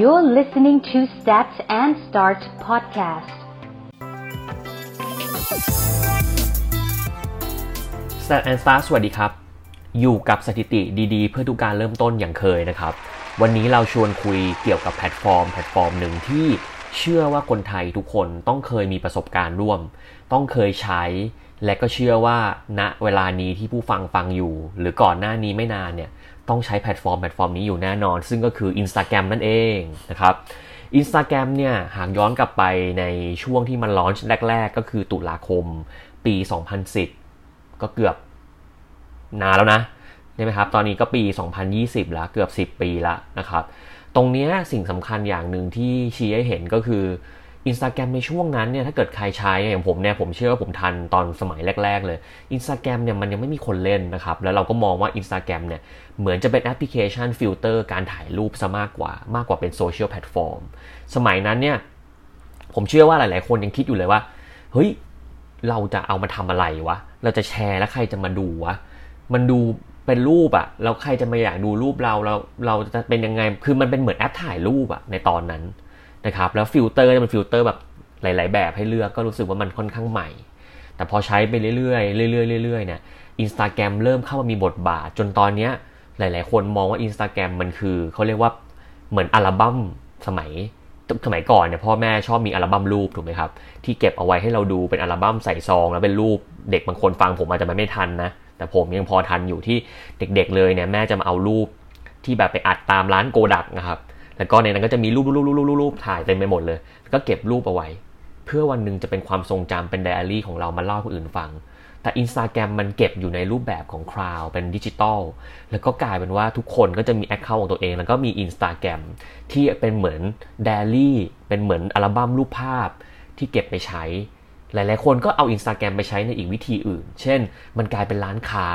You're listening to Stats and Start podcast. Stat and Start สวัสดีครับ อยู่กับสถิติดีๆ เพื่อทุกการเริ่มต้นอย่างเคยนะครับ วันนี้เราชวนคุยเกี่ยวกับแพลตฟอร์ม แพลตฟอร์มหนึ่งที่เชื่อว่าคนไทยทุกคนต้องเคยมีประสบการณ์ร่วม ต้องเคยใช้ และก็เชื่อว่าณเวลานี้ที่ผู้ฟังฟังอยู่ หรือก่อนหน้านี้ไม่นานเนี่ย ต้องใช้แพลตฟอร์มแพลตฟอร์มนี้อยู่แน่นอน ซึ่งก็คือ Instagram นั่นเองนะครับ Instagram เนี่ยหากย้อนกลับไปในช่วงที่มัน launch แรก ๆ ก็คือตุลาคมปี 2010 ก็เกือบนานแล้วนะใช่ไหมครับ ตอนนี้ก็ปี 2020 แล้วเกือบ 10 ปีแล้วนะครับ ตรงนี้สิ่งสำคัญอย่างหนึ่งที่ชี้ให้เห็นก็คือ Instagram ในช่วงนั้นเนี่ยถ้าเกิดใครใช้อย่างผมเนี่ยผมเชื่อว่าผมทันตอนสมัยแรก ๆ เลย Instagram เนี่ยมันยังไม่มีคนเล่นนะครับ แล้วเราก็มองว่า Instagram เนี่ยเหมือนจะเป็นแอปพลิเคชันฟิลเตอร์การถ่ายรูปซะมากกว่ามากกว่าเป็น social platform สมัยนั้นเนี่ยผมเชื่อว่าหลาย ๆ คนยังคิดอยู่เลยว่าเฮ้ยเราจะเอามาทำอะไรวะ เราจะแชร์แล้วใครจะมาดูวะ มันดูเป็นรูปอะแล้วใครจะมาอยากดูรูปเรา เรา เราจะเป็นยังไง คือมันเป็นเหมือนแอปถ่ายรูปอะในตอนนั้น นะครับแล้วฟิลเตอร์มันฟิลเตอร์แบบหลาย ๆ แบบให้เลือกก็รู้สึกว่ามันค่อนข้างใหม่ แต่พอใช้ไปเรื่อยๆเรื่อยๆเรื่อยๆเนี่ยอินสตาแกรมเริ่มเข้ามามีบทบาท จนตอนเนี้ยหลาย ๆ คนมองว่าอินสตาแกรมมันคือเขาเรียกว่าเหมือนอัลบั้มสมัยสมัยก่อนเนี่ยพ่อแม่ชอบมีอัลบั้มรูปถูกไหมครับ ที่เก็บเอาไว้ให้เราดูเป็นอัลบั้มใส่ซอง แล้วเป็นรูปเด็กบางคนฟังผมอาจจะไม่ทันนะ แต่ผมยังพอทันอยู่ที่เด็กๆเลยเนี่ยแม่จะมาเอารูปที่แบบไปอัดตามร้านโกดักนะครับ แล้วก็ในนั้นก็จะมีรูปรูปรูปรูปรูปถ่ายเต็มไปหมดเลยแล้วก็เก็บรูปเอาไว้ เพื่อวันหนึ่งจะเป็นความทรงจำเป็นไดอารี่ของเรามาเล่าคนอื่นฟัง แต่ Instagram มันเก็บอยู่ในรูปแบบของ cloud เป็นดิจิตอลแล้วก็กลายเป็นว่าทุกคนก็จะมี account ของตัวเอง แล้วก็มี Instagram ที่เป็นเหมือนไดอารี่เป็นเหมือนอัลบั้มรูปภาพที่เก็บไปใช้ หลาย ๆ คนก็เอา Instagram ไปใช้ในอีกวิธีอื่น เช่น มันกลายเป็นร้านค้า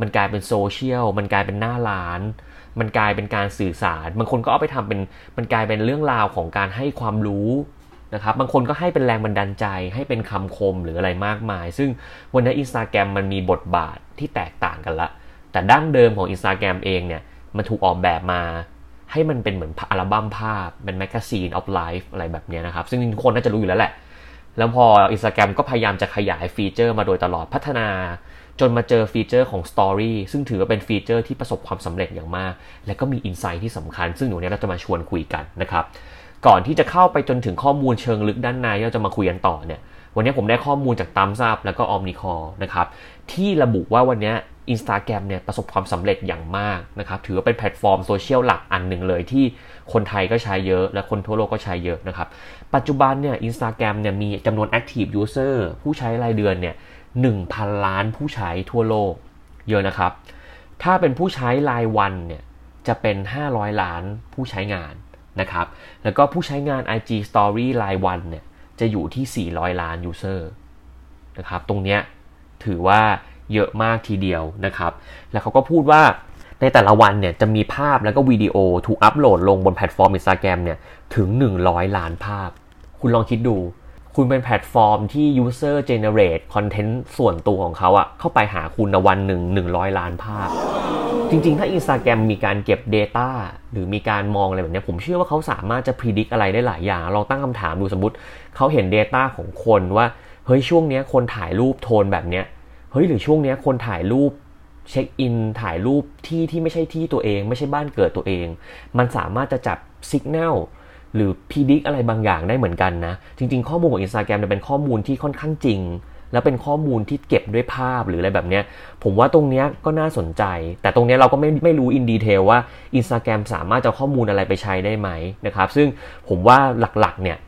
มันกลายเป็นโซเชียลมันกลายเป็นหน้าร้าน มันกลายเป็นการสื่อสาร บางคนก็เอาไปทำเป็นมันกลายเป็นเรื่องราวของการให้ความรู้นะครับ บางคนก็ให้เป็นแรงบันดาลใจ ให้เป็นคำคมหรืออะไรมากมาย ซึ่งวันนี้อินสตาแกรมมันมีบทบาทที่แตกต่างกันละ แต่ดั้งเดิมของ Instagram เองเนี่ย มันถูกออกแบบมา ให้มันเป็นเหมือนอัลบั้มภาพ เป็น magazine of life อะไรแบบนี้นะครับ ซึ่งทุกคนน่าจะรู้อยู่แล้วแหละ แล้วพอ Instagram ก็พยายามจะขยาย feature มาโดยตลอดพัฒนา จนมาเจอ feature ของ Story ซึ่งถือว่าเป็น feature ที่ประสบความสำเร็จอย่างมาก และก็มี insight ที่สำคัญ ซึ่งวันนี้เราจะมาชวนคุยกันนะครับ ก่อนที่จะเข้าไปจนถึงข้อมูลเชิงลึกด้านในเราจะมาคุยกันต่อเนี่ย วันนี้ผมได้ข้อมูลจาก Thumbsup แล้วก็ Omnicore นะครับ ที่ระบุว่าวันนี้อินสตาแกรมเนี่ยประสบความสำเร็จอย่างมากนะครับ ถือว่าเป็นแพลตฟอร์มโซเชียลหลักอันหนึ่งเลยที่คนไทยก็ใช้เยอะและคนทั่วโลกก็ใช้เยอะนะครับ ปัจจุบันเนี่ยอินสตาแกรมเนี่ยมีจำนวน Active User ผู้ใช้รายเดือนเนี่ย 1,000 ล้านผู้ใช้ทั่วโลก เยอะนะครับ ถ้าเป็นผู้ใช้รายวันเนี่ยจะเป็น 500 ล้านผู้ใช้งานนะครับ แล้วก็ผู้ใช้งาน IG Story รายวันเนี่ยจะอยู่ที่ 400 ล้าน user นะครับ ตรงเนี้ยถือว่าเยอะมากทีเดียวนะครับ แล้วเขาก็พูดว่าในแต่ละวันเนี่ยจะมีภาพแล้วก็วิดีโอถูกอัปโหลดลงบนแพลตฟอร์ม Instagram เนี่ยถึง 100 ล้านภาพ คุณลองคิดดู คุณเป็นแพลตฟอร์มที่ user generate content ส่วนตัวของเขาอะเข้าไปหาคุณในวันหนึ่ง100 ล้านภาพ จริงๆ ถ้า Instagram มีการเก็บ Data หรือมีการมองอะไรแบบนี้ผมเชื่อว่าเขาสามารถจะ predict อะไรได้หลายอย่าง ลองตั้งคำถามดูสมมติเขาเห็น Data ของคนว่า เฮ้ยช่วงนี้คนถ่ายรูปโทนแบบเนี้ยเฮ้ยหรือช่วงนี้คนถ่ายรูปเช็คอินถ่ายรูปที่ที่ไม่ใช่ที่ตัวเอง ไม่ใช่บ้านเกิดตัวเอง มันสามารถจะจับสัญญาณ หรือพีดิกอะไรบางอย่างได้เหมือนกันนะ จริง ๆ ข้อมูลของ Instagram เนี่ยเป็นข้อมูลที่ค่อนข้างจริง แล้วเป็นข้อมูลที่เก็บด้วยภาพหรืออะไรแบบเนี้ยผมว่าตรงเนี้ยก็น่าสนใจ แต่ตรงเนี้ยเราก็ไม่ไม่รู้อินดีเทลว่า Instagram สามารถจะข้อมูลอะไรไปใช้ได้ไหมนะครับซึ่งผมว่าหลักๆเนี่ย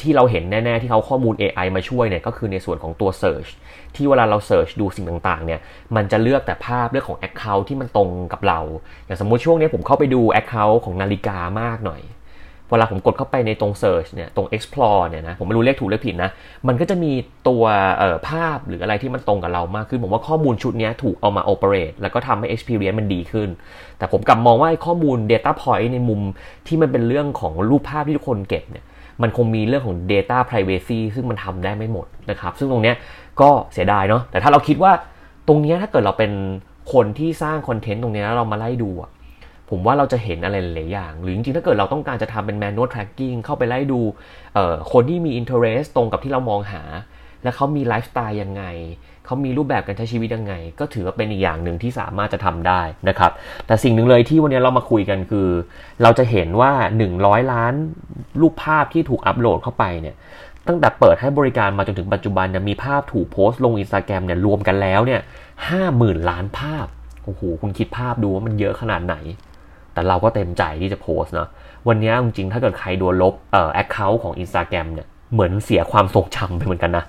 ที่เราเห็นแน่ ๆ ที่เขาข้อมูล AI มาช่วยเนี่ยก็คือในส่วนของตัว Search ที่เวลาเรา Search ดูสิ่งต่าง ๆ เนี่ย มันจะเลือกแต่ภาพเรื่องของ Account ที่มันตรงกับเรา อย่างสมมุติช่วงนี้ผมเข้าไปดู Account ของนาฬิกามากหน่อย เวลาผมกดเข้าไปในตรง Search เนี่ยตรง Explore เนี่ยนะผมไม่รู้เลขถูกเลขผิดนะ มันก็จะมีตัวภาพหรืออะไรที่มันตรงกับเรามากขึ้น ผมว่าข้อมูลชุดนี้ถูกเอามา operate แล้วก็ทำให้ experience มันดีขึ้น แต่ผมกลับมองว่าข้อมูล data point ในมุมที่มันเป็นเรื่องของรูปภาพที่ทุกคนเก็บเนี่ยมันคงมีเรื่องของ data privacy ซึ่งมันทำได้ไม่หมดนะครับ ซึ่งตรงนี้ก็เสียดายเนาะแต่ถ้าเราคิดว่าตรงนี้ถ้าเกิดเราเป็นคนที่สร้างคอนเทนต์ตรงนี้แล้วเรามาไล่ดูอะ ผมว่าเราจะเห็นอะไรหลายอย่าง หรือจริงๆ ถ้าเกิดเราต้องการจะทำเป็น manual tracking เข้าไปไล่ดูคนที่มี interest ตรงกับที่เรามองหา และเขามีไลฟ์สไตล์ยังไง เขามีรูปแบบการใช้ชีวิตยังไง ก็ถือว่าเป็นอีกอย่างหนึ่งที่สามารถจะทำได้นะครับ แต่สิ่งหนึ่งเลยที่วันนี้เรามาคุยกันคือ เราจะเห็นว่า 100 ล้านรูปภาพที่ถูกอัปโหลดเข้าไปเนี่ยตั้งแต่เปิดให้บริการมาจนถึงปัจจุบันเนี่ยมีภาพถูกโพสต์ลงอินสตาแกรมเนี่ยรวมกันแล้วเนี่ยห้าหมื่นล้านภาพโอ้โหคุณคิดภาพดูว่ามันเยอะขนาดไหน แต่เราก็เต็มใจที่จะโพสต์นะวันนี้จริงๆถ้าเกิดใครโดนลบเอ่อ account ของ Instagram เนี่ยเหมือนเสียความทรงจำไปเหมือนกันนะ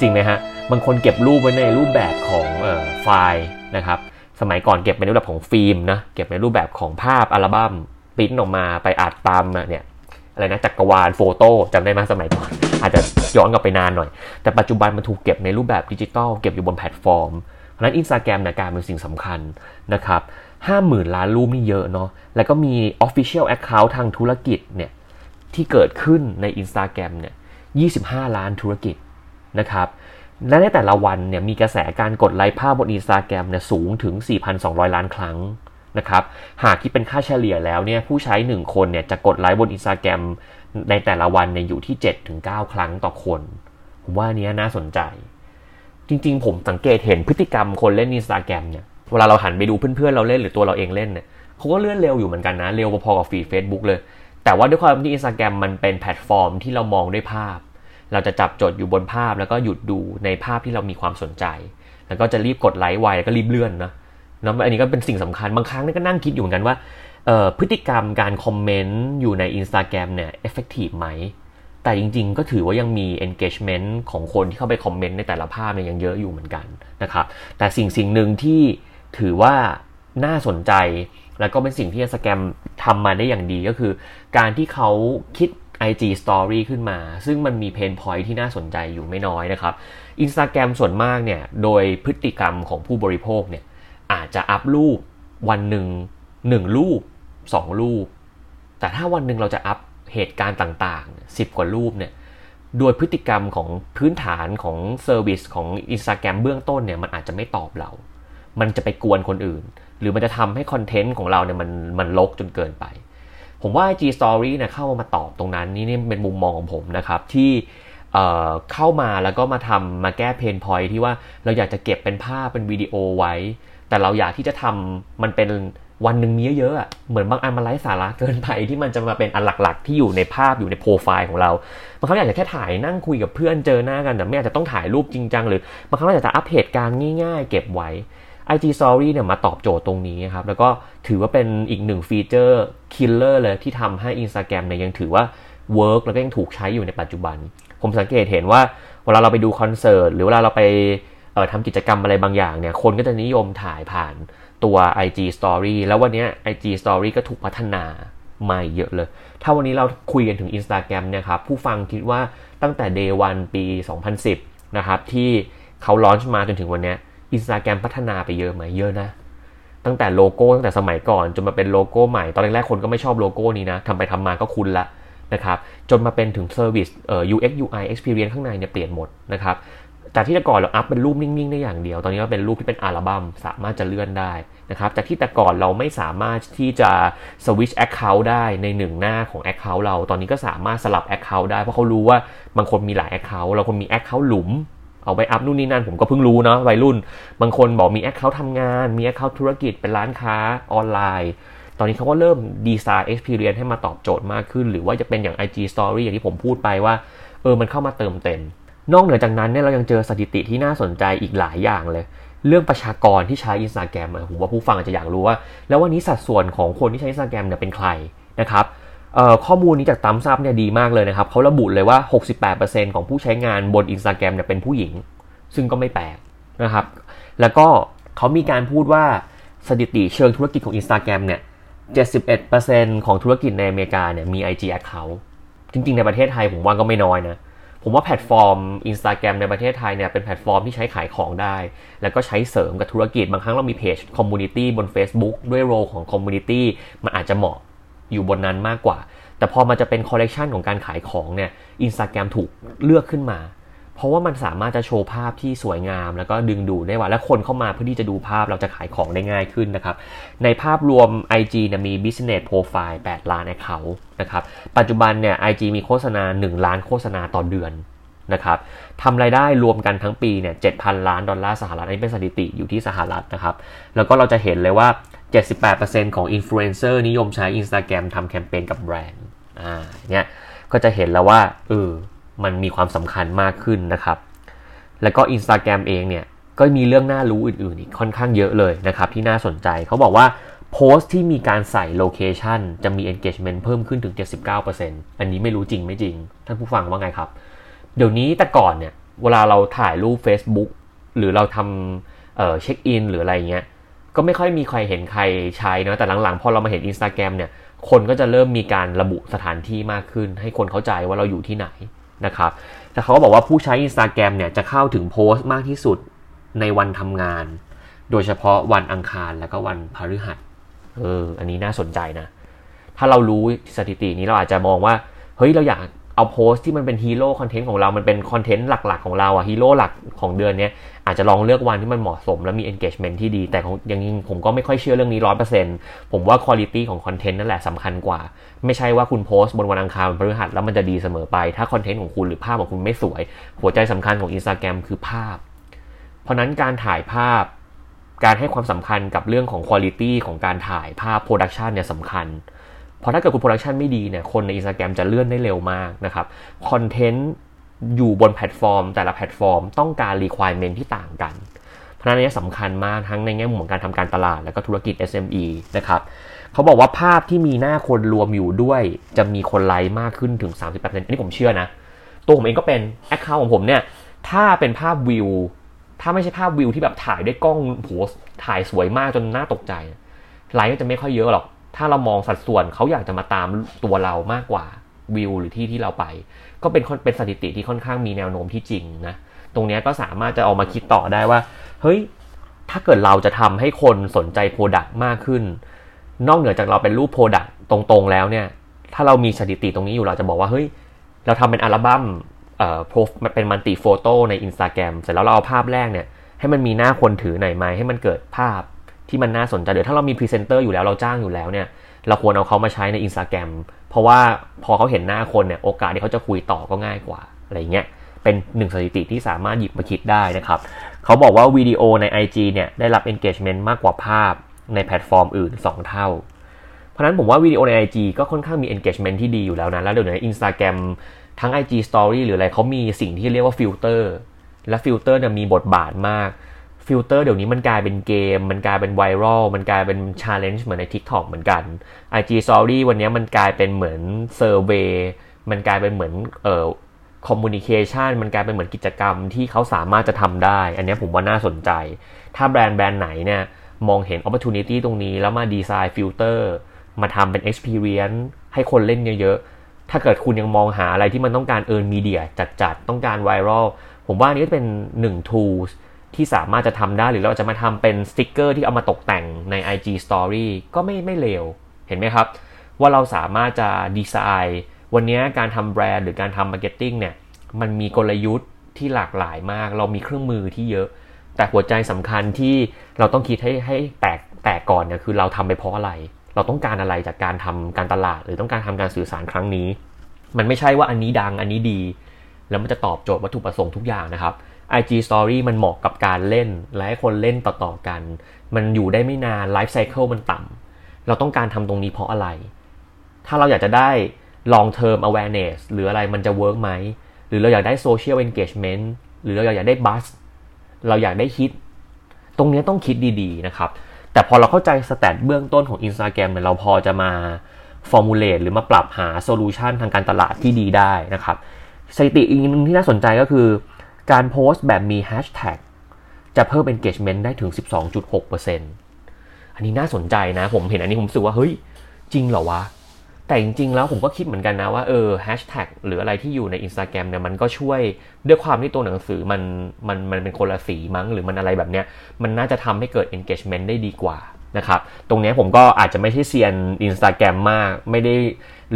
จริงไหมฮะบางคนเก็บรูปไว้ในรูปแบบของเอ่อไฟล์นะครับสมัยก่อนเก็บในรูปแบบของฟิล์มนะเก็บในรูปแบบของภาพอัลบั้มปิ้นออกมาไปอัดตามเนี่ยอะไรนะจักรวาลโฟโต้จำได้ไหมสมัยก่อน อาจจะย้อนกลับไปนานหน่อย แต่ปัจจุบันมันถูกเก็บในรูปแบบดิจิตอลเก็บอยู่บนแพลตฟอร์ม เพราะฉะนั้นอินสตาแกรมเนี่ยกลายเป็นสิ่งสำคัญนะครับ ห้าหมื่นล้านรูปนี่เยอะเนาะ แล้วก็มี Official Account ทางธุรกิจเนี่ยที่เกิดขึ้นใน Instagram เนี่ย25 ล้านธุรกิจนะครับ และในแต่ละวันเนี่ยมีกระแสการกดไลค์ภาพบน Instagram เนี่ยสูงถึง 4,200 ล้านครั้งนะครับ หากคิดเป็นค่าเฉลี่ยแล้วเนี่ยผู้ใช้ 1 คนเนี่ยจะกดไลค์บน Instagram ในแต่ละวันเนี่ยอยู่ที่ 7-9 ครั้งต่อคน ผมว่านี้น่าสนใจ จริงๆ ผมสังเกตเห็นพฤติกรรมคนเล่น Instagram เนี่ย เวลาเราหันไปดูเพื่อนๆเราเล่นหรือตัวเราเองเล่นเนี่ยเขาก็เลื่อนเร็วอยู่เหมือนกันนะ เร็วพอๆกับ feed Facebook เลย แต่ว่าด้วยความที่ Instagram มันเป็นแพลตฟอร์มที่เรามองด้วยภาพ เราจะจับจดอยู่บนภาพแล้วก็หยุดดูในภาพที่เรามีความสนใจ แล้วก็จะรีบกดไลค์ไวแล้วก็รีบเลื่อนนะนะอันนี้ก็เป็นสิ่งสำคัญบางครั้งก็นั่งคิดอยู่เหมือนกันว่าพฤติกรรมการ comment อยู่ใน Instagram เนี่ย effective ไหม แต่จริงๆ ก็ถือว่ายังมี engagement ของคนที่เข้าไป comment ในแต่ละภาพเนี่ยยังเยอะอยู่เหมือนกันนะครับ แต่สิ่งสิ่งหนึ่งที่ ถือว่าน่าสนใจ แล้วก็เป็นสิ่งที่ Instagram ทำมาได้อย่างดีก็คือ การที่เขาคิด IG Story ขึ้นมา ซึ่งมันมี pain point ที่น่าสนใจอยู่ไม่น้อยนะครับ Instagram ส่วนมากเนี่ย โดยพฤติกรรมของผู้บริโภคเนี่ย อาจจะอัพรูปวันหนึ่งหนึ่งรูปสองรูป แต่ถ้าวันหนึ่งเราจะอัพเหตุการณ์ต่างๆสิบกว่ารูปเนี่ย โดยพฤติกรรมของพื้นฐานของ service ของ Instagram เบื้องต้นเนี่ย มันอาจจะไม่ตอบเรา มันจะไปกวนคนอื่น หรือมันจะทำให้ content ของเราเนี่ยมันมันลกจนเกินไป ผมว่า IG Story เนี่ยเข้ามาตอบตรงนั้นนี่นี่เป็นมุมมองของผมนะครับที่เเข้ามาแล้วก็มาทำมาแก้เพนพอยที่ว่าเราอยากจะเก็บเป็นภาพเป็นวิดีโอไว้ แต่เราอยากที่จะทำมันเป็นวันหนึ่งมีเยอะๆเหมือนบางอันมันไร้สาระเกินไปที่มันจะมาเป็นอันหลักๆ ที่อยู่ในภาพอยู่ในโปรไฟล์ของเราบางครั้งอยากจะแค่ถ่ายนั่งคุยกับเพื่อนเจอหน้ากันแต่ไม่อาจจะต้องถ่ายรูปจริงจังหรือบางครั้งเราอยากจะอัปเหตุการณ์ง่ายๆ เก็บไว้ IG Story เนี่ยมาตอบโจทย์ตรงนี้ครับ แล้วก็ถือว่าเป็นอีกหนึ่ง feature killer เลยที่ทำให้ Instagram เนี่ยยังถือว่า work แล้วก็ยังถูกใช้อยู่ในปัจจุบัน ผมสังเกตเห็นว่าเวลาเราไปดูคอนเสิร์ตหรือเวลาเราไปทำกิจกรรมอะไรบางอย่างเนี่ย คนก็จะนิยมถ่ายผ่านตัว IG Story แล้ววันนี้ IG Story ก็ถูกพัฒนามาเยอะเลย ถ้าวันนี้เราคุยกันถึง Instagram เนี่ยครับ ผู้ฟังคิดว่าตั้งแต่ Day 1 ปี 2010 นะครับ ที่เขา launch มาจนถึงวันนี้ Instagram พัฒนาไปเยอะไหมเยอะนะ ตั้งแต่โลโก้ตั้งแต่สมัยก่อน จนมาเป็นโลโก้ใหม่ ตอนแรกๆคนก็ไม่ชอบโลโก้นี้นะทำไปทำมาก็คุ้นละนะครับ จนมาเป็นถึง service เอ่อ UX UI experience ข้างในเนี่ยเปลี่ยนหมดนะครับจากที่แต่ก่อนเราอัพเป็นรูปนิ่งๆได้อย่างเดียว ตอนนี้ก็เป็นรูปที่เป็นอัลบั้มสามารถจะเลื่อนได้นะครับ จากที่แต่ก่อนเราไม่สามารถที่จะ switch account ได้ในหนึ่งหน้าของ account เรา ตอนนี้ก็สามารถสลับ account ได้ เพราะเขารู้ว่าบางคนมีหลาย account บางคนมี account หลุม เอาไปอัพนู่นนี่นั่นผมก็เพิ่งรู้เนาะวัยรุ่น บางคนบอกมี account ทำงาน มี account ธุรกิจเป็นร้านค้าออนไลน์ ตอนนี้เขาก็เริ่ม design experience ให้มาตอบโจทย์มากขึ้น หรือว่าจะเป็นอย่าง IG Story อย่างที่ผมพูดไปว่าเออมันเข้ามาเติมเต็ม นอกเหนือจากนั้นเนี่ยเรายังเจอสถิติที่น่าสนใจอีกหลายอย่างเลย เรื่องประชากรที่ใช้อินสตาแกรมผมว่าผู้ฟังอาจจะอยากรู้ว่า แล้ววันนี้สัดส่วนของคนที่ใช้อินสตาแกรมเนี่ยเป็นใครนะครับ ข้อมูลนี้จาก Thumbsup เนี่ยดีมากเลยนะครับเขาระบุเลยว่า 68%ของผู้ใช้งานบนอินสตาแกรมเนี่ยเป็นผู้หญิง ซึ่งก็ไม่แปลกนะครับ แล้วก็เขามีการพูดว่าสถิติเชิงธุรกิจของอินสตาแกรมเนี่ย 71%ของธุรกิจในอเมริกาเนี่ยมี IG account จริง ๆ ในประเทศไทยผมว่าก็ไม่น้อยนะ ผมว่าแพลตฟอร์ม Instagram ในประเทศไทยเนี่ยเป็นแพลตฟอร์มที่ใช้ขายของได้ แล้วก็ใช้เสริมกับธุรกิจ บางครั้งเรามี page community บน Facebook ด้วย role ของ communityมันอาจจะเหมาะ อยู่บนนั้นมากกว่า แต่พอมันจะเป็นคอลเลกชันของการขายของเนี่ยอินสตาแกรมถูกเลือกขึ้นมา เพราะว่ามันสามารถจะโชว์ภาพที่สวยงาม แล้วก็ดึงดูดได้ว่าและคนเข้ามาเพื่อที่จะดูภาพเราจะขายของได้ง่ายขึ้นนะครับ ในภาพรวม IG เนี่ยมี business profile 8 ล้าน account นะครับ ปัจจุบันเนี่ย IG มีโฆษณา 1 ล้านโฆษณาต่อเดือน นะครับทำรายได้รวมกันทั้งปีเนี่ย7,000 ล้านดอลลาร์สหรัฐ อันนี้เป็นสถิติอยู่ที่สหรัฐนะครับ แล้วก็เราจะเห็นเลยว่า 78%ของอินฟลูเอนเซอร์นิยมใช้ Instagram ทำแคมเปญกับแบรนด์ อ่า เนี่ยก็จะเห็นแล้วว่าเออมันมีความสำคัญมากขึ้นนะครับ แล้วก็ Instagram เองเนี่ยก็มีเรื่องน่ารู้อื่นๆอีกค่อนข้างเยอะเลยนะครับ ที่น่าสนใจเขาบอกว่าโพสต์ที่มีการใส่ location จะมี engagement เพิ่มขึ้นถึง 79%อันนี้ไม่รู้จริงไม่จริง ท่านผู้ฟังว่าไงครับ เดี๋ยวนี้แต่ก่อนเนี่ย เวลาเราถ่ายรูป Facebook หรือเราทำเช็คอินหรืออะไรเงี้ย ก็ไม่ค่อยมีใครเห็นใครใช้นะแต่หลังๆ พอเรามาเห็น Instagram เนี่ย คนก็จะเริ่มมีการระบุสถานที่มากขึ้น ให้คนเข้าใจว่าเราอยู่ที่ไหนนะครับ แต่เขาก็บอกว่าผู้ใช้ Instagram เนี่ยจะเข้าถึงโพสต์มากที่สุดในวันทำงาน โดยเฉพาะวันอังคารแล้วก็วันพฤหัสเออ อันนี้น่าสนใจนะ ถ้าเรารู้สถิตินี้เราอาจจะมองว่า เฮ้ย เราอยาก เอาโพสที่มันเป็น hero content ของเรา มันเป็น content หลักๆของเราอะฮีโร่หลักของเดือนนี้อาจจะลองเลือกวันที่มันเหมาะสม และมี engagement ที่ดี แต่ยังยิงผมก็ไม่ค่อยเชื่อเรื่องนี้ร้อยเปอร์เซ็นต์ผมว่าคุณภาพของ content นั่นแหละสำคัญกว่า ไม่ใช่ว่าคุณโพสต์บนวันอังคารวันพฤหัสแล้วมันจะดีเสมอไป ถ้า content ของคุณหรือภาพของคุณไม่สวย หัวใจสำคัญของ Instagram คือภาพ เพราะนั้นการถ่ายภาพ การให้ความสำคัญกับเรื่องของคุณภาพของการถ่ายภาพ production เนี่ยสำคัญ เพราะถ้าเกิดคุณ production ไม่ดีเนี่ยคนใน Instagram จะเลื่อนได้เร็วมากนะครับ content อยู่บนแพลตฟอร์ม แต่ละแพลตฟอร์มต้องการ requirement ที่ต่างกัน เพราะนั้นนี้สำคัญมากทั้งในแง่มุมของการทำการตลาด และก็ธุรกิจ SME นะครับเขาบอกว่าภาพที่มีหน้าคนรวมอยู่ด้วย จะมีคนไลค์มากขึ้นถึง30%อันนี้ผมเชื่อนะ ตัวผมเองก็เป็น account ของผมเนี่ยถ้าเป็นภาพวิวถ้าไม่ใช่ภาพวิวที่แบบถ่ายด้วยกล้องโหถ่ายสวยมากจนน่าตกใจไลค์ก็จะไม่ค่อยเยอะหรอก ถ้าเรามองสัดส่วนเขาอยากจะมาตามตัวเรามากกว่าวิวหรือที่ที่เราไป ก็เป็นเป็นสถิติที่ค่อนข้างมีแนวโน้มที่จริงนะตรงนี้ก็สามารถจะเอามาคิดต่อได้ว่า เฮ้ย ถ้าเกิดเราจะทำให้คนสนใจ product มากขึ้น นอกเหนือจากเราเป็นรูป product ตรงๆแล้วเนี่ย ถ้าเรามีสถิติตรงนี้อยู่เราจะบอกว่า เฮ้ย เราทำเป็นอัลบั้มเอ่อมันเป็น multi photo ใน Instagram เสร็จแล้วเราเอาภาพแรกเนี่ย ให้มันมีหน้าคนถือหน่อยไหมให้มันเกิดภาพ ที่มันน่าสนใจเดี๋ยวถ้าเรามีพรีเซนเตอร์อยู่แล้วเราจ้างอยู่แล้วเนี่ยเราควรเอาเขามาใช้ในอินสตาแกรมเพราะว่าพอเขาเห็นหน้าคนเนี่ยโอกาสที่เขาจะคุยต่อก็ง่ายกว่าอะไรเงี้ยเป็นหนึ่งสถิติที่สามารถหยิบมาคิดได้นะครับ เขาบอกว่าวิดีโอใน IG เนี่ยได้รับ engagement มากกว่าภาพในแพลตฟอร์มอื่น 2 เท่า เพราะนั้นผมว่าวิดีโอใน IG ก็ค่อนข้างมี engagement ที่ดีอยู่แล้วนะ แล้วเดี๋ยวนี้ Instagram ทั้ง IG Story หรืออะไรเขามีสิ่งที่เรียกว่าฟิลเตอร์และฟิลเตอร์เนี่ยมีบทบาทมาก ฟิลเตอร์เดี๋ยวนี้มันกลายเป็นเกม มันกลายเป็นไวรัลมันกลายเป็น challenge เหมือนใน TikTok เหมือนกัน IG Story วันนี้มันกลายเป็นเหมือน survey มันกลายเป็นเหมือนเอ่อ communication มันกลายเป็นเหมือนกิจกรรมที่เขาสามารถจะทำได้ อันนี้ผมว่าน่าสนใจ ถ้าแบรนด์แบรนด์ไหนเนี่ยมองเห็น opportunity ตรงนี้แล้วมาดีไซน์ฟิลเตอร์มาทำเป็น experience ให้คนเล่นเยอะๆ ถ้าเกิดคุณยังมองหาอะไรที่มันต้องการ earn media จัดๆ ต้องการไวรัลผมว่านี้เป็นหนึ่ง tools ที่สามารถจะทำได้หรือเราจะมาทำเป็นสติกเกอร์ที่เอามาตกแต่งใน IG Story ก็ไม่ไม่เลวเห็นไหมครับ ว่าเราสามารถจะดีไซน์ วันนี้การทำแบรนด์หรือการทำ marketing เนี่ยมันมีกลยุทธ์ที่หลากหลายมาก เรามีเครื่องมือที่เยอะ แต่หัวใจสำคัญที่เราต้องคิดให้ให้แตกแตกก่อนเนี่ยคือเราทำไปเพราะอะไร เราต้องการอะไรจากการทำการตลาด หรือต้องการทำการสื่อสารครั้งนี้ มันไม่ใช่ว่าอันนี้ดังอันนี้ดี แล้วมันจะตอบโจทย์วัตถุประสงค์ทุกอย่างนะครับ IG Story มันเหมาะกับการเล่น และให้คนเล่นต่อๆกัน มันอยู่ได้ไม่นาน life cycle มันต่ำเราต้องการทำตรงนี้เพราะอะไร ถ้าเราอยากจะได้ long term awareness หรืออะไรมันจะ work ไหม หรือเราอยากได้ social engagement หรือเราอยากได้ buzz เราอยากได้ฮิตตรงนี้ต้องคิดดีๆนะครับ แต่พอเราเข้าใจ stat เบื้องต้นของ Instagram เนี่ยเราพอจะมา formulate หรือมาปรับหาโซลูชันทางการตลาดที่ดีได้นะครับสถิติอีกนึงที่น่าสนใจก็คือ การโพสต์แบบมีแฮชแท็กจะเพิ่ม engagement ได้ถึง 12.6%อันนี้น่าสนใจนะผมเห็นอันนี้ผมรู้สึกว่าเฮ้ยจริงเหรอวะ แต่จริง ๆ แล้วผมก็คิดเหมือนกันนะว่าเออแฮชแท็กหรืออะไรที่อยู่ใน Instagram เนี่ยมันก็ช่วยด้วยความที่ตัวหนังสือมันมันมันเป็นคนละสีมั้งหรือมันอะไรแบบเนี้ยมันน่าจะทำให้เกิด engagement ได้ดีกว่า นะครับ ตรงนี้ผมก็อาจจะไม่ใช่เซียนอินสตาแกรมมาก ไม่ได้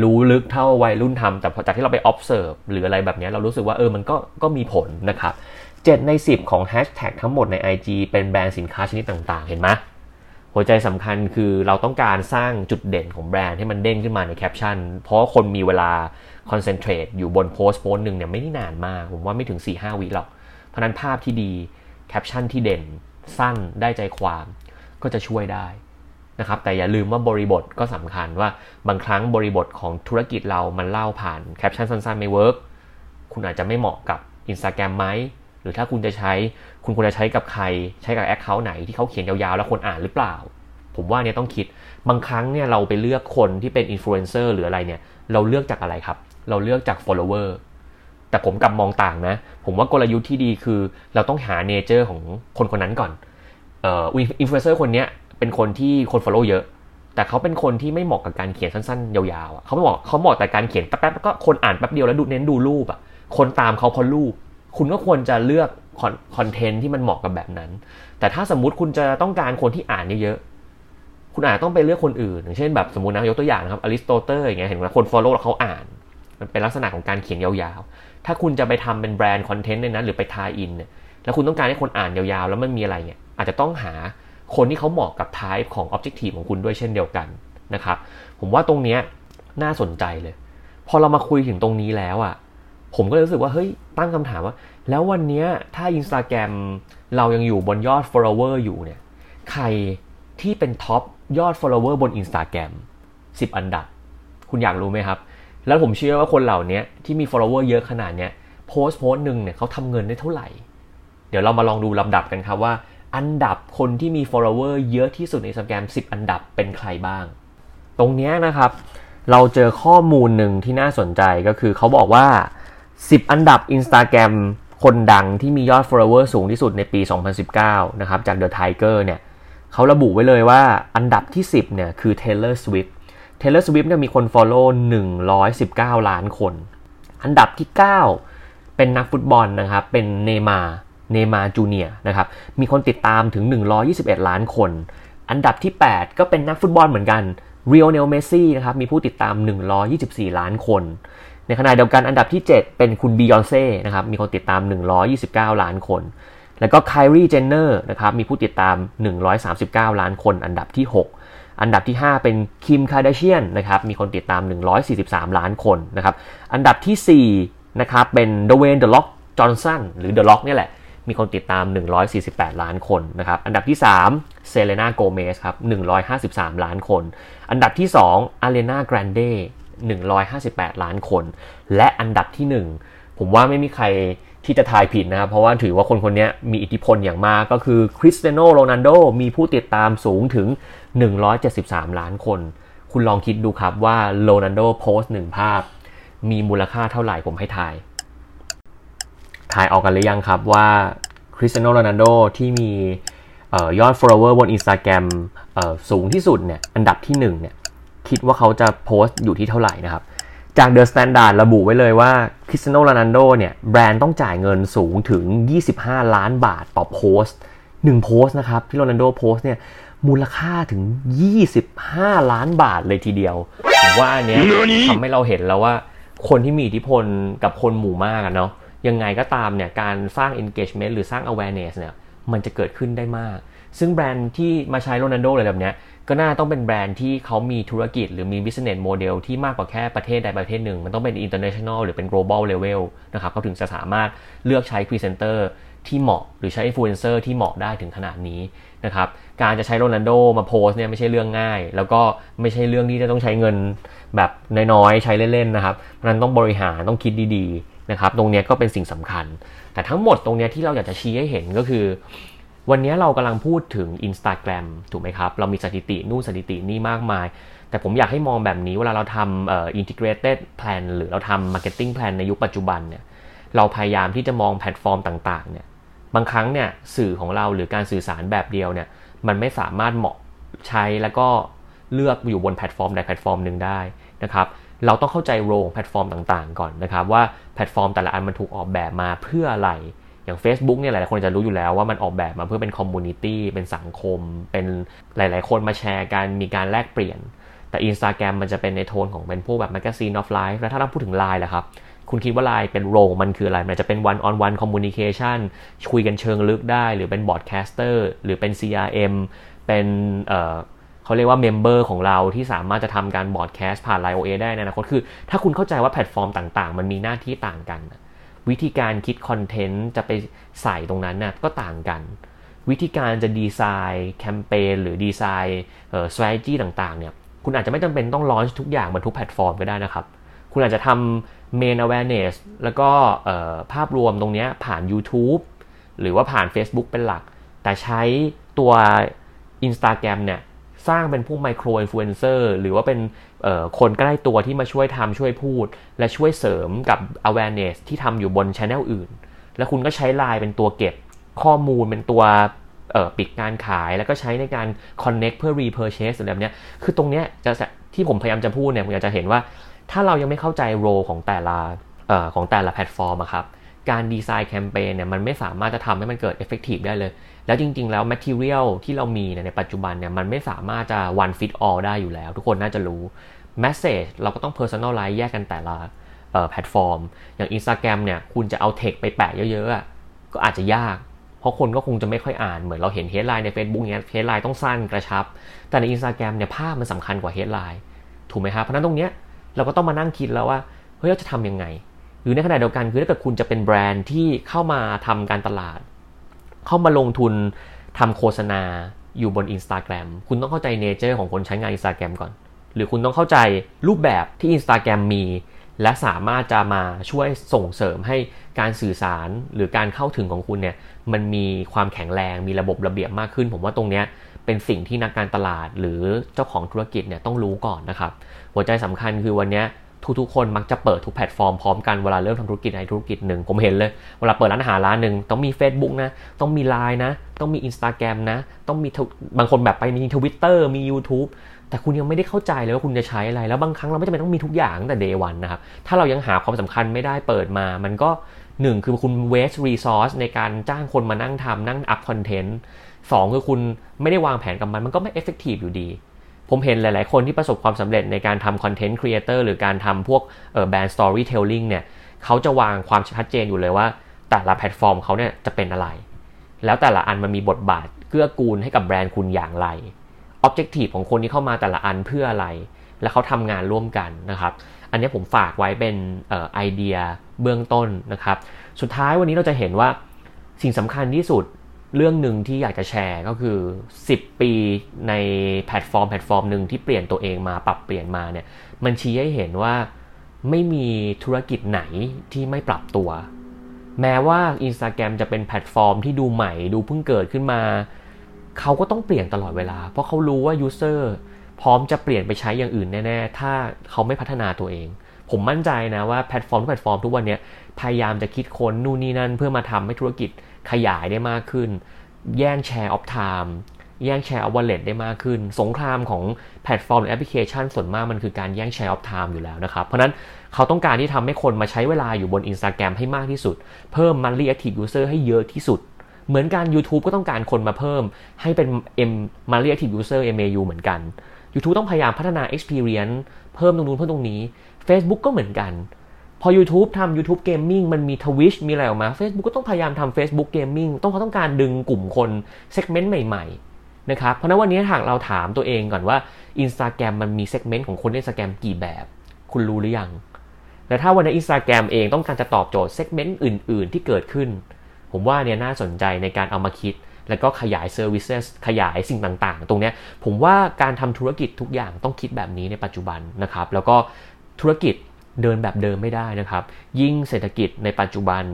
รู้ลึกเท่าวัยรุ่นทำแต่พอจากที่เราไป observe หรืออะไรแบบนี้เรารู้สึกว่าเออมันก็ก็มีผลนะครับ 7 ใน 10 ของ hashtag ทั้งหมดใน IG เป็นแบรนด์สินค้าชนิดต่างๆ เห็นไหมหัวใจสำคัญคือเราต้องการสร้างจุดเด่นของแบรนด์ให้มันเด้งขึ้นมาในแคปชั่น เพราะคนมีเวลา concentrate อยู่บนโพสต์โพสต์หนึ่งเนี่ยไม่ได้นานมาก ผมว่าไม่ถึง 4-5 วิหรอก เพราะนั้นภาพที่ดีแคปชั่นที่เด่นสั้นได้ใจความ ก็จะช่วยได้นะครับแต่อย่าลืมว่าบริบทก็สำคัญว่าบางครั้งบริบทของธุรกิจเรามันเล่าผ่านแคปชั่นสั้นๆไม่ work คุณอาจจะไม่เหมาะกับ Instagram ไหม หรือถ้าคุณจะใช้คุณควรจะใช้กับใคร ใช้กับ account ไหนที่เขาเขียนยาวๆ แล้วคนอ่านหรือเปล่า ผมว่าเนี่ยต้องคิดบางครั้งเนี่ยเราไปเลือกคนที่เป็นอินฟลูเอนเซอร์หรืออะไรเนี่ยเราเลือกจากอะไรครับ เราเลือกจาก follower แต่ผมกลับมองต่างนะ ผมว่ากลยุทธ์ที่ดีคือ เราต้องหา nature ของคนคนนั้นก่อน เอ่ออินฟลูเอนเซอร์คนนี้เป็นคนที่คน follow เยอะ แต่เขาเป็นคนที่ไม่เหมาะกับการเขียนสั้นๆ ยาวๆเขาไม่เหมาะเขาเหมาะแต่การเขียนแป๊บๆแล้วก็คนอ่านแป๊บเดียวแล้วดูเน้นดูรูปอะคนตามเขาเพราะรูป คุณก็ควรจะเลือกคอนเทนต์ที่มันเหมาะกับแบบนั้น แต่ถ้าสมมติคุณจะต้องการคนที่อ่านเยอะๆคุณอาจต้องไปเลือกคนอื่น อย่างเช่นแบบสมมตินะยกตัวอย่างนะครับอริสโตเติลอย่างเงี้ยเห็นไหมคน follow แล้วเขาอ่าน มันเป็นลักษณะของการเขียนยาวๆ ถ้าคุณจะไปทำเป็นแบรนด์คอนเทนต์ในนั้น หรือไป tie-in เนี่ยแล้วคุณต้องการให้คนอ่านยาวๆ แล้วมันมีอะไรเนี่ย อาจจะต้องหาคนที่เขาเหมาะกับ type ของ objective ของคุณด้วยเช่นเดียวกันนะครับผมว่าตรงนี้น่าสนใจเลย พอเรามาคุยถึงตรงนี้แล้วอ่ะผมก็รู้สึกว่าเฮ้ยตั้งคำถามว่า แล้ววันนี้ถ้า Instagram เรายังอยู่บนยอด follower อยู่เนี่ยใครที่เป็น top ยอด follower บน Instagram 10 อันดับ คุณอยากรู้ไหมครับ แล้วผมเชื่อว่าคนเหล่านี้ที่มี follower เยอะขนาดเนี้ยโพสต์โพสต์หนึ่งเนี่ยเขาทำเงินได้เท่าไหร่ เดี๋ยวเรามาลองดูลำดับกันครับว่า อันดับคนที่มี follower เยอะที่สุดใน Instagram 10 อันดับเป็นใครบ้าง ตรงนี้นะครับ เราเจอข้อมูลหนึ่งที่น่าสนใจก็คือเขาบอกว่า 10 อันดับ Instagram คนดังที่มียอด follower สูงที่สุดในปี 2019 นะครับ จาก The Tiger เนี่ยเขาระบุไว้เลยว่าอันดับที่ 10 เนี่ยคือ Taylor Swift Taylor Swift เนี่ยมีคน follow 119 ล้านคน อันดับที่ 9 เป็นนักฟุตบอลนะครับ เป็นเนย์มาร์ เนย์มาร์จูเนียร์นะครับ มีคนติดตามถึง 121 ล้านคน อันดับที่ 8 ก็เป็นนักฟุตบอลเหมือนกันลิโอเนลเมสซี่นะครับ มีผู้ติดตาม 124 ล้านคน ในขณะเดียวกันอันดับที่ 7 เป็นคุณบียอนเซ่นะครับ มีคนติดตาม 129 ล้านคน แล้วก็ไคลีเจนเนอร์นะครับ มีผู้ติดตาม 139 ล้านคน อันดับที่ 6 อันดับที่ 5 เป็นคิมคาร์เดเชียนนะครับ มีคนติดตาม 143 ล้านคนนะครับ อันดับที่4นะครับเป็นดเวย์นเดอะร็อกจอห์นสันหรือเดอะร็อกนี่แหละ มีคนติดตาม 148 ล้านคนนะครับ อันดับที่3เซเลนาโกเมสครับ 153 ล้านคน อันดับที่2อารีอานา กรานเด158 ล้านคน และอันดับที่ 1 ผมว่าไม่มีใครที่จะทายผิดนะครับ เพราะว่าถือว่าคนคนนี้มีอิทธิพลอย่างมากก็คือคริสเตียโนโรนัลโดมีผู้ติดตามสูงถึง 173 ล้านคน คุณลองคิดดูครับว่าโรนัลโดโพสต์หนึ่งภาพ มีมูลค่าเท่าไหร่ผมให้ทาย ทายออกกันหรือยังครับว่าคริสเตียโนโรนัลโดที่มียอด follower บน Instagram สูงที่สุดเนี่ยอันดับที่1เนี่ยคิดว่าเขาจะโพสต์อยู่ที่เท่าไหร่นะครับ จาก The Standard ระบุไว้เลยว่าคริสเตียโนโรนัลโดเนี่ยแบรนด์ต้องจ่ายเงินสูงถึง 25 ล้านบาทต่อโพสต์1โพสต์นะครับที่โรนัลโดโพสต์เนี่ยมูลค่าถึง 25 ล้านบาทเลยทีเดียวผมว่าอันนี้ทำให้เราเห็นแล้วว่าคนที่มีอิทธิพลกับคนหมู่มากอะเนาะ ยังไงก็ตามเนี่ยการสร้าง engagement หรือสร้าง awareness เนี่ยมันจะเกิดขึ้นได้มาก ซึ่งแบรนด์ที่มาใช้โรนัลโดอะไรแบบเนี้ยก็น่าต้องเป็นแบรนด์ที่เขามีธุรกิจหรือมี business model ที่มากกว่าแค่ประเทศใดประเทศหนึ่ง มันต้องเป็น international หรือเป็น global level นะครับเขาถึงจะสามารถเลือกใช้ presenter ที่เหมาะหรือใช้ influencer ที่เหมาะได้ถึงขนาดนี้นะครับการจะใช้โรนัลโดมาโพสเนี่ยไม่ใช่เรื่องง่าย แล้วก็ไม่ใช่เรื่องที่จะต้องใช้เงินแบบน้อยๆ ใช้เล่นๆนะครับเพราะนั้นต้องบริหารต้องคิดดีๆ นะครับตรงนี้ก็เป็นสิ่งสำคัญ แต่ทั้งหมดตรงนี้ที่เราอยากจะชี้ให้เห็นก็คือ วันนี้เรากำลังพูดถึง Instagram ถูกไหมครับ เรามีสถิตินู่นสถิตินี่มากมาย แต่ผมอยากให้มองแบบนี้เวลาเราทำเอ่อ integrated plan หรือเราทำ marketing plan ในยุคปัจจุบันเนี่ยเราพยายามที่จะมองแพลตฟอร์มต่างๆเนี่ยบางครั้งเนี่ยสื่อของเราหรือการสื่อสารแบบเดียวเนี่ยมันไม่สามารถเหมาะใช้แล้วก็เลือกอยู่บนแพลตฟอร์มใดแพลตฟอร์มหนึ่งได้นะครับ เราต้องเข้าใจโรงแพลตฟอร์มต่างๆ ก่อนนะครับว่าแพลตฟอร์มแต่ละอันมันถูกออกแบบมาเพื่ออะไร อย่าง Facebook เนี่ยหลายๆคนจะรู้อยู่แล้วว่ามันออกแบบมาเพื่อเป็น community เป็นสังคม เป็นหลายๆ คนมาแชร์กันมีการแลกเปลี่ยน แต่ Instagram มันจะเป็นในโทนของเป็นพวกแบบ Magazine of Life แล้วถ้าเราพูดถึง Line ล่ะครับคุณคิดว่า Line เป็นโรงมันคืออะไร มันจะเป็น one on one communication คุยกันเชิงลึกได้ หรือเป็น broadcaster หรือเป็น CRM เป็น เขาเรียกว่า member ของเราที่สามารถจะทำการ broadcast ผ่าน Line OA ได้ในอนาคตคือ ถ้าคุณเข้าใจว่าแพลตฟอร์มต่างๆ มันมีหน้าที่ต่างกัน วิธีการคิดคอนเทนต์จะไปใส่ตรงนั้นน่ะก็ต่างกัน วิธีการจะดีไซน์แคมเปญหรือดีไซน์เอ่อ strategy ต่างๆเนี่ยคุณอาจจะไม่จำเป็นต้อง launch ทุกอย่างบนทุกแพลตฟอร์มก็ได้นะครับ คุณอาจจะทำ main awareness แล้วก็ภาพรวมตรงนี้ผ่าน YouTube หรือว่าผ่าน Facebook เป็นหลัก แต่ใช้ตัว Instagram เนี่ย สร้างเป็นพวก micro influencer หรือว่าเป็นคนใกล้ตัวที่มาช่วยทำช่วยพูด และช่วยเสริมกับ awareness ที่ทำอยู่บน channel อื่น แล้วคุณก็ใช้ไลน์เป็นตัวเก็บข้อมูลเป็นตัวปิดการขายแล้วก็ใช้ในการ connect เพื่อ repurchase อะไรแบบนี้คือตรงเนี้ยจะที่ผมพยายามจะพูดเนี่ยผมอยากจะเห็นว่า ถ้าเรายังไม่เข้าใจ role ของแต่ละของแต่ละแพลตฟอร์มครับ การดีไซน์แคมเปญเนี่ยมันไม่สามารถจะทำให้มันเกิด effective ได้เลย แล้วจริง ๆ แล้ว material ที่เรามีในปัจจุบันเนี่ยมันไม่สามารถจะ one fit all ได้อยู่แล้ว ทุกคนน่าจะรู้ message เราก็ต้อง personalize แยกกันแต่ละแพลตฟอร์ม อย่าง Instagram เนี่ยคุณจะเอาเทคไปแปะเยอะๆ ก็อาจจะยาก เพราะคนก็คงจะไม่ค่อยอ่านเหมือนเราเห็น headline ใน Facebook เนี้ย headline ต้องสั้นกระชับ แต่ใน Instagram เนี่ยภาพมันสำคัญกว่า headline ถูกไหมครับเพราะนั้นตรงเนี้ยเราก็ต้องมานั่งคิดแล้วว่าเฮ้ยเราจะทำยังไง รือในขณะเดียวกันคือถ้าเกิดคุณจะเป็นแบรนด์ที่เข้ามาทำการตลาด เข้ามาลงทุนทำโฆษณาอยู่บน Instagram คุณต้องเข้าใจเนเจอร์ของคนใช้งาน Instagram ก่อน หรือคุณต้องเข้าใจรูปแบบที่ Instagram มี และสามารถจะมาช่วยส่งเสริมให้การสื่อสารหรือการเข้าถึงของคุณเนี่ยมันมีความแข็งแรงมีระบบระเบียบมากขึ้น ผมว่าตรงเนี้ยเป็นสิ่งที่นักการตลาดหรือเจ้าของธุรกิจเนี่ยต้องรู้ก่อนนะครับ หัวใจสำคัญคือวันนี้ ทุกๆคนมักจะเปิดทุกแพลตฟอร์มพร้อมกันเวลาเริ่มทำธุรกิจในธุรกิจหนึ่งผมเห็นเลย เวลาเปิดร้านอาหารร้านหนึ่งต้องมี Facebook นะ ต้องมี Line นะ ต้องมี Instagram นะ ต้องมีบางคนแบบไปมี Twitter มี YouTube แต่คุณยังไม่ได้เข้าใจเลยว่าคุณจะใช้อะไร แล้วบางครั้งเราไม่จำเป็นต้องมีทุกอย่างตั้งแต่ day one นะครับ ถ้าเรายังหาความสำคัญไม่ได้เปิดมา มันก็หนึ่งคือคุณ waste resource ในการจ้างคนมานั่งทำนั่ง up content สองคือคุณไม่ได้วางแผนกับมัน มันก็ไม่ effective อยู่ดี ผมเห็นหลาย ๆ คนที่ประสบความสำเร็จในการทำ content creator หรือการทำพวก brand storytelling เนี่ยเขาจะวางความชัดเจนอยู่เลยว่า แต่ละแพลตฟอร์มเขาเนี่ยจะเป็นอะไร แล้วแต่ละอันมันมีบทบาทเกื้อกูลให้กับแบรนด์คุณอย่างไร objective ของคนที่เข้ามาแต่ละอันเพื่ออะไร และเขาทำงานร่วมกันนะครับ อันนี้ผมฝากไว้เป็นไอเดียเบื้องต้นนะครับ สุดท้ายวันนี้เราจะเห็นว่าสิ่งสำคัญที่สุด เรื่องหนึ่งที่อยากจะแชร์ก็คือ 10 ปีในแพลตฟอร์มแพลตฟอร์มหนึ่งที่เปลี่ยนตัวเองมาปรับเปลี่ยนมาเนี่ยมันชี้ให้เห็นว่าไม่มีธุรกิจไหนที่ไม่ปรับตัว แม้ว่า Instagram จะเป็นแพลตฟอร์มที่ดูใหม่ดูเพิ่งเกิดขึ้นมา เขาก็ต้องเปลี่ยนตลอดเวลา เพราะเขารู้ว่า user พร้อมจะเปลี่ยนไปใช้อย่างอื่นแน่ ๆ ถ้าเขาไม่พัฒนาตัวเอง ผมมั่นใจนะว่าแพลตฟอร์มทุกแพลตฟอร์มทุกวันนี้พยายามจะคิดค้นนู่นนี่นั่นเพื่อมาทำให้ธุรกิจ ขยายได้มากขึ้น แย่ง share of time แย่ง share of wallet ได้มากขึ้น สงครามของแพลตฟอร์มหรือแอปพลิเคชันส่วนมากมันคือการแย่ง share of time อยู่แล้วนะครับ เพราะนั้นเขาต้องการที่ทำให้คนมาใช้เวลาอยู่บน Instagram ให้มากที่สุด เพิ่ม monthly active user ให้เยอะที่สุด เหมือนกัน YouTube ก็ต้องการคนมาเพิ่มให้เป็น M monthly active user MAU เหมือนกัน YouTube ต้องพยายามพัฒนา experience เพิ่มตรงนู้นเพิ่มตรงนี้ Facebook ก็เหมือนกัน พอ YouTube ทำ YouTube Gaming มันมี Twitch มีอะไรออกมา Facebook ก็ต้องพยายามทำ Facebook Gaming ต้องเขาต้องการดึงกลุ่มคน segment ใหม่ๆนะครับเพราะนั้นวันนี้หากเราถามตัวเองก่อนว่า Instagram มันมี segment ของคนเล่น Instagram กี่แบบ คุณรู้หรือยัง และถ้าวันนี้ Instagram เองต้องการจะตอบโจทย์ segment อื่น ๆ ที่เกิดขึ้น ผมว่าเนี่ยน่าสนใจในการเอามาคิด แล้วก็ขยาย service ขยายสิ่งต่างๆ ตรงนี้ผมว่าการทำธุรกิจทุกอย่างต้องคิดแบบนี้ในปัจจุบันนะครับแล้วก็ธุรกิจ เดินแบบเดิมไม่ได้นะครับ ยิ่งเศรษฐกิจในปัจจุบัน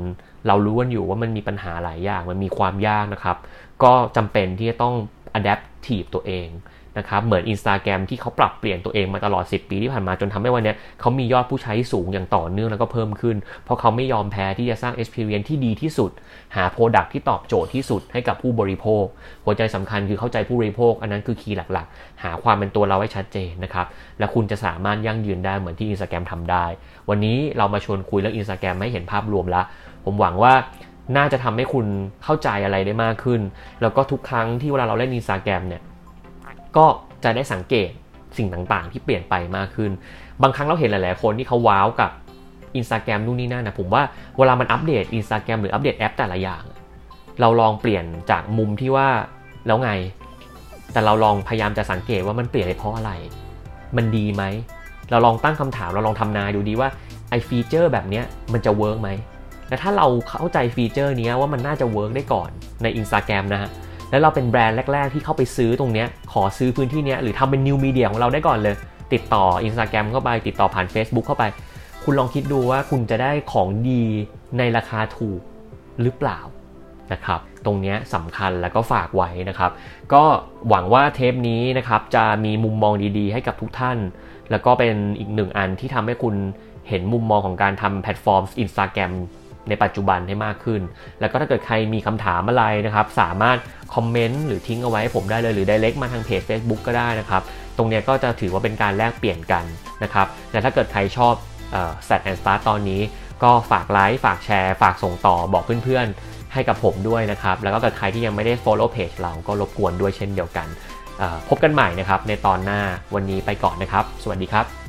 เรารู้กันอยู่ว่ามันมีปัญหาหลายอย่างมันมีความยากนะครับ ก็จำเป็นที่จะต้อง adaptive ตัวเอง นะครับเหมือน Instagram ที่เขาปรับเปลี่ยนตัวเองมาตลอด 10 ปีที่ผ่านมาจนทำให้วันนี้เขามียอดผู้ใช้สูงอย่างต่อเนื่องแล้วก็เพิ่มขึ้น เพราะเขาไม่ยอมแพ้ที่จะสร้าง experience ที่ดีที่สุด หา product ที่ตอบโจทย์ที่สุดให้กับผู้บริโภค หัวใจสำคัญคือเข้าใจผู้บริโภค อันนั้นคือคีย์หลักๆ หาความเป็นตัวเราให้ชัดเจนนะครับและคุณจะสามารถยั่งยืนได้เหมือนที่ Instagram ทำได้ วันนี้เรามาชวนคุยเรื่อง Instagram ให้เห็นภาพรวมล้วผมหวังว่าน่าจะทำให้คุณเข้าใจอะไรได้มากขึ้น แล้วก็ทุกครั้งที่เวลาเราเล่นอินสตาแกรมเนี่ย ก็จะได้สังเกตสิ่งต่างๆ ที่เปลี่ยนไปมากขึ้น บางครั้งเราเห็นหลายๆ คนที่เขาว้าวกับอินสตาแกรมนู่นนี่นั่นนะผมว่าเวลามันอัปเดตอินสตาแกรมหรืออัปเดตแอปแต่ละอย่าง เราลองเปลี่ยนจากมุมที่ว่าแล้วไง แต่เราลองพยายามจะสังเกตว่ามันเปลี่ยนไปเพราะอะไร มันดีไหม เราลองตั้งคำถามเราลองทำนายดูดีว่าไอ้ feature แบบนี้มันจะ work ไหมและถ้าเราเข้าใจ feature นี้ว่ามันน่าจะ work ได้ก่อนใน Instagram นะฮะ แล้วเราเป็นแบรนด์แรก ๆ ที่เข้าไปซื้อตรงเนี้ยขอซื้อพื้นที่เนี้ยหรือทำเป็น new media ของเราได้ก่อนเลย ติดต่อ Instagram เข้าไป ติดต่อผ่าน Facebook เข้าไป คุณลองคิดดูว่าคุณจะได้ของดีในราคาถูกหรือเปล่านะครับตรงนี้สำคัญแล้วก็ฝากไว้นะครับ ก็หวังว่าเทปนี้นะครับจะมีมุมมองดีๆ ให้กับทุกท่าน แล้วก็เป็นอีกหนึ่งอันที่ทำให้คุณเห็นมุมมองของการทำแพลตฟอร์ม Instagram ในปัจจุบันให้มากขึ้น แล้วก็ถ้าเกิดใครมีคำถามอะไรนะครับ สามารถคอมเมนต์หรือทิ้งเอาไว้ให้ผมได้เลย หรือ direct มาทางเพจ Facebook ก็ได้นะครับ ตรงนี้ก็จะถือว่าเป็นการแลกเปลี่ยนกันนะครับและถ้าเกิดใครชอบแซดแอนด์สตาร์ตอนนี้ ก็ฝากไลค์ฝากแชร์ ฝากส่งต่อบอกเพื่อนๆ ให้กับผมด้วยนะครับ แล้วก็เกิดใครที่ยังไม่ได้ follow page เราก็รบกวนด้วยเช่นเดียวกัน พบกันใหม่นะครับในตอนหน้าวันนี้ไปก่อนนะครับ สวัสดีครับ